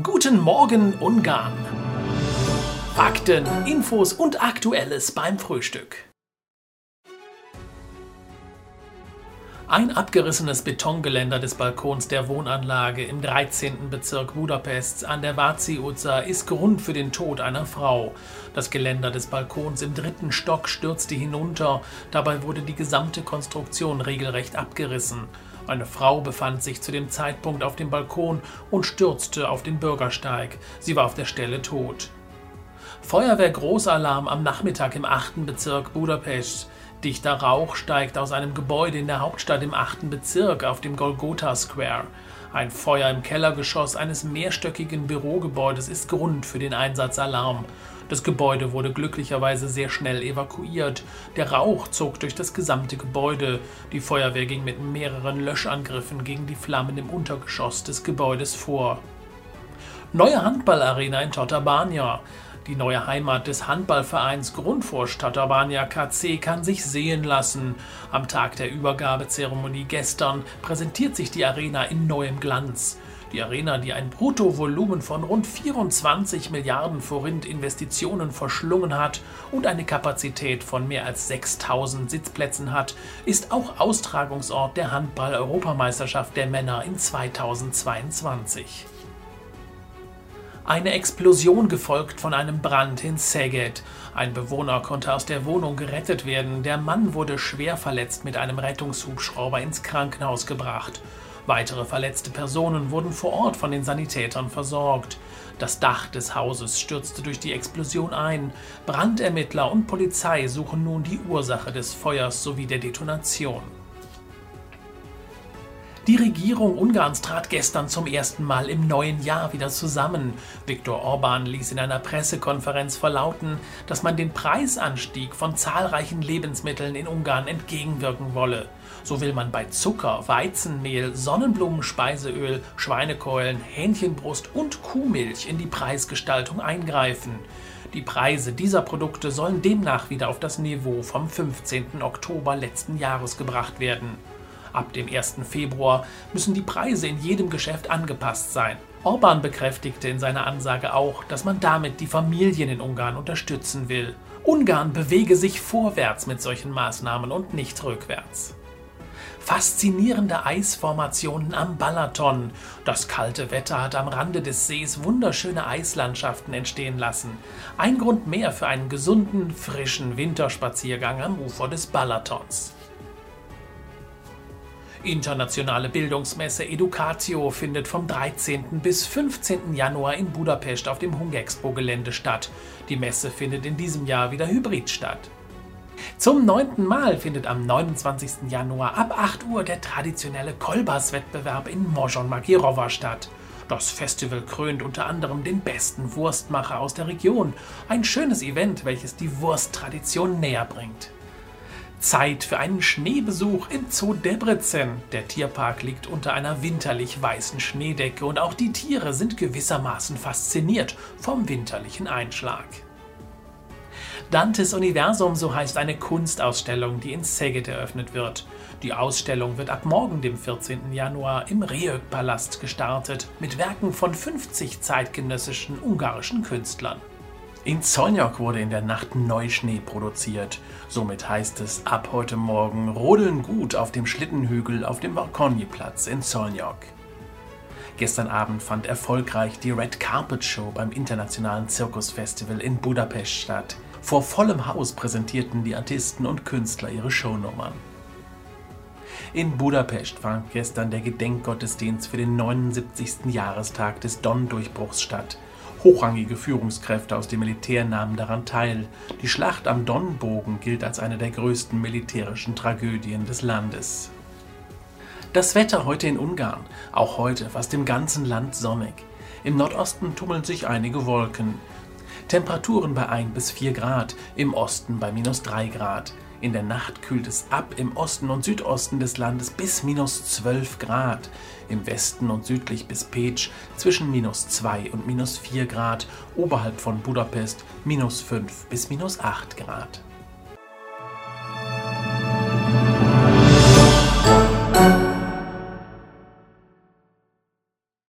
Guten Morgen Ungarn. Fakten, Infos und Aktuelles beim Frühstück. Ein abgerissenes Betongeländer des Balkons der Wohnanlage im 13. Bezirk Budapests an der Váci ist Grund für den Tod einer Frau. Das Geländer des Balkons im dritten Stock stürzte hinunter, dabei wurde die gesamte Konstruktion regelrecht abgerissen. Eine Frau befand sich zu dem Zeitpunkt auf dem Balkon und stürzte auf den Bürgersteig. Sie war auf der Stelle tot. Feuerwehr-Großalarm am Nachmittag im 8. Bezirk Budapest. Dichter Rauch steigt aus einem Gebäude in der Hauptstadt im 8. Bezirk auf dem Golgotha Square. Ein Feuer im Kellergeschoss eines mehrstöckigen Bürogebäudes ist Grund für den Einsatzalarm. Das Gebäude wurde glücklicherweise sehr schnell evakuiert. Der Rauch zog durch das gesamte Gebäude. Die Feuerwehr ging mit mehreren Löschangriffen gegen die Flammen im Untergeschoss des Gebäudes vor. Neue Handballarena in Totabania. Die neue Heimat des Handballvereins Grundfurst Tatabania KC kann sich sehen lassen. Am Tag der Übergabezeremonie gestern präsentiert sich die Arena in neuem Glanz. Die Arena, die ein Bruttovolumen von rund 24 Milliarden Forint Investitionen verschlungen hat und eine Kapazität von mehr als 6000 Sitzplätzen hat, ist auch Austragungsort der Handball-Europameisterschaft der Männer in 2022. Eine Explosion gefolgt von einem Brand in Szeged. Ein Bewohner konnte aus der Wohnung gerettet werden. Der Mann wurde schwer verletzt mit einem Rettungshubschrauber ins Krankenhaus gebracht. Weitere verletzte Personen wurden vor Ort von den Sanitätern versorgt. Das Dach des Hauses stürzte durch die Explosion ein. Brandermittler und Polizei suchen nun die Ursache des Feuers sowie der Detonation. Die Regierung Ungarns trat gestern zum ersten Mal im neuen Jahr wieder zusammen. Viktor Orban ließ in einer Pressekonferenz verlauten, dass man den Preisanstieg von zahlreichen Lebensmitteln in Ungarn entgegenwirken wolle. So will man bei Zucker, Weizenmehl, Sonnenblumenspeiseöl, Schweinekeulen, Hähnchenbrust und Kuhmilch in die Preisgestaltung eingreifen. Die Preise dieser Produkte sollen demnach wieder auf das Niveau vom 15. Oktober letzten Jahres gebracht werden. Ab dem 1. Februar müssen die Preise in jedem Geschäft angepasst sein. Orban bekräftigte in seiner Ansage auch, dass man damit die Familien in Ungarn unterstützen will. Ungarn bewege sich vorwärts mit solchen Maßnahmen und nicht rückwärts. Faszinierende Eisformationen am Balaton. Das kalte Wetter hat am Rande des Sees wunderschöne Eislandschaften entstehen lassen. Ein Grund mehr für einen gesunden, frischen Winterspaziergang am Ufer des Balatons. Internationale Bildungsmesse Educatio findet vom 13. bis 15. Januar in Budapest auf dem Hungexpo-Gelände statt. Die Messe findet in diesem Jahr wieder hybrid statt. Zum neunten Mal findet am 29. Januar ab 8 Uhr der traditionelle Kolbas-Wettbewerb in Mojon Magirova statt. Das Festival krönt unter anderem den besten Wurstmacher aus der Region. Ein schönes Event, welches die Wursttradition näher bringt. Zeit für einen Schneebesuch im Zoo Debrecen. Der Tierpark liegt unter einer winterlich weißen Schneedecke und auch die Tiere sind gewissermaßen fasziniert vom winterlichen Einschlag. Dantes Universum, so heißt eine Kunstausstellung, die in Szeged eröffnet wird. Die Ausstellung wird ab morgen, dem 14. Januar, im Reök-Palast gestartet, mit Werken von 50 zeitgenössischen ungarischen Künstlern. In Zolnjok wurde in der Nacht Neuschnee produziert. Somit heißt es ab heute Morgen rodeln gut auf dem Schlittenhügel auf dem Balkoniplatz in Zolnjok. Gestern Abend fand erfolgreich die Red Carpet Show beim Internationalen Zirkusfestival in Budapest statt. Vor vollem Haus präsentierten die Artisten und Künstler ihre Shownummern. In Budapest fand gestern der Gedenkgottesdienst für den 79. Jahrestag des Don-Durchbruchs statt. Hochrangige Führungskräfte aus dem Militär nahmen daran teil. Die Schlacht am Donnbogen gilt als eine der größten militärischen Tragödien des Landes. Das Wetter heute in Ungarn, auch heute fast im ganzen Land sonnig. Im Nordosten tummeln sich einige Wolken. Temperaturen bei 1 bis 4 Grad, im Osten bei minus 3 Grad. In der Nacht kühlt es ab im Osten und Südosten des Landes bis minus 12 Grad, im Westen und südlich bis Peć zwischen minus 2 und minus 4 Grad, oberhalb von Budapest minus 5 bis minus 8 Grad.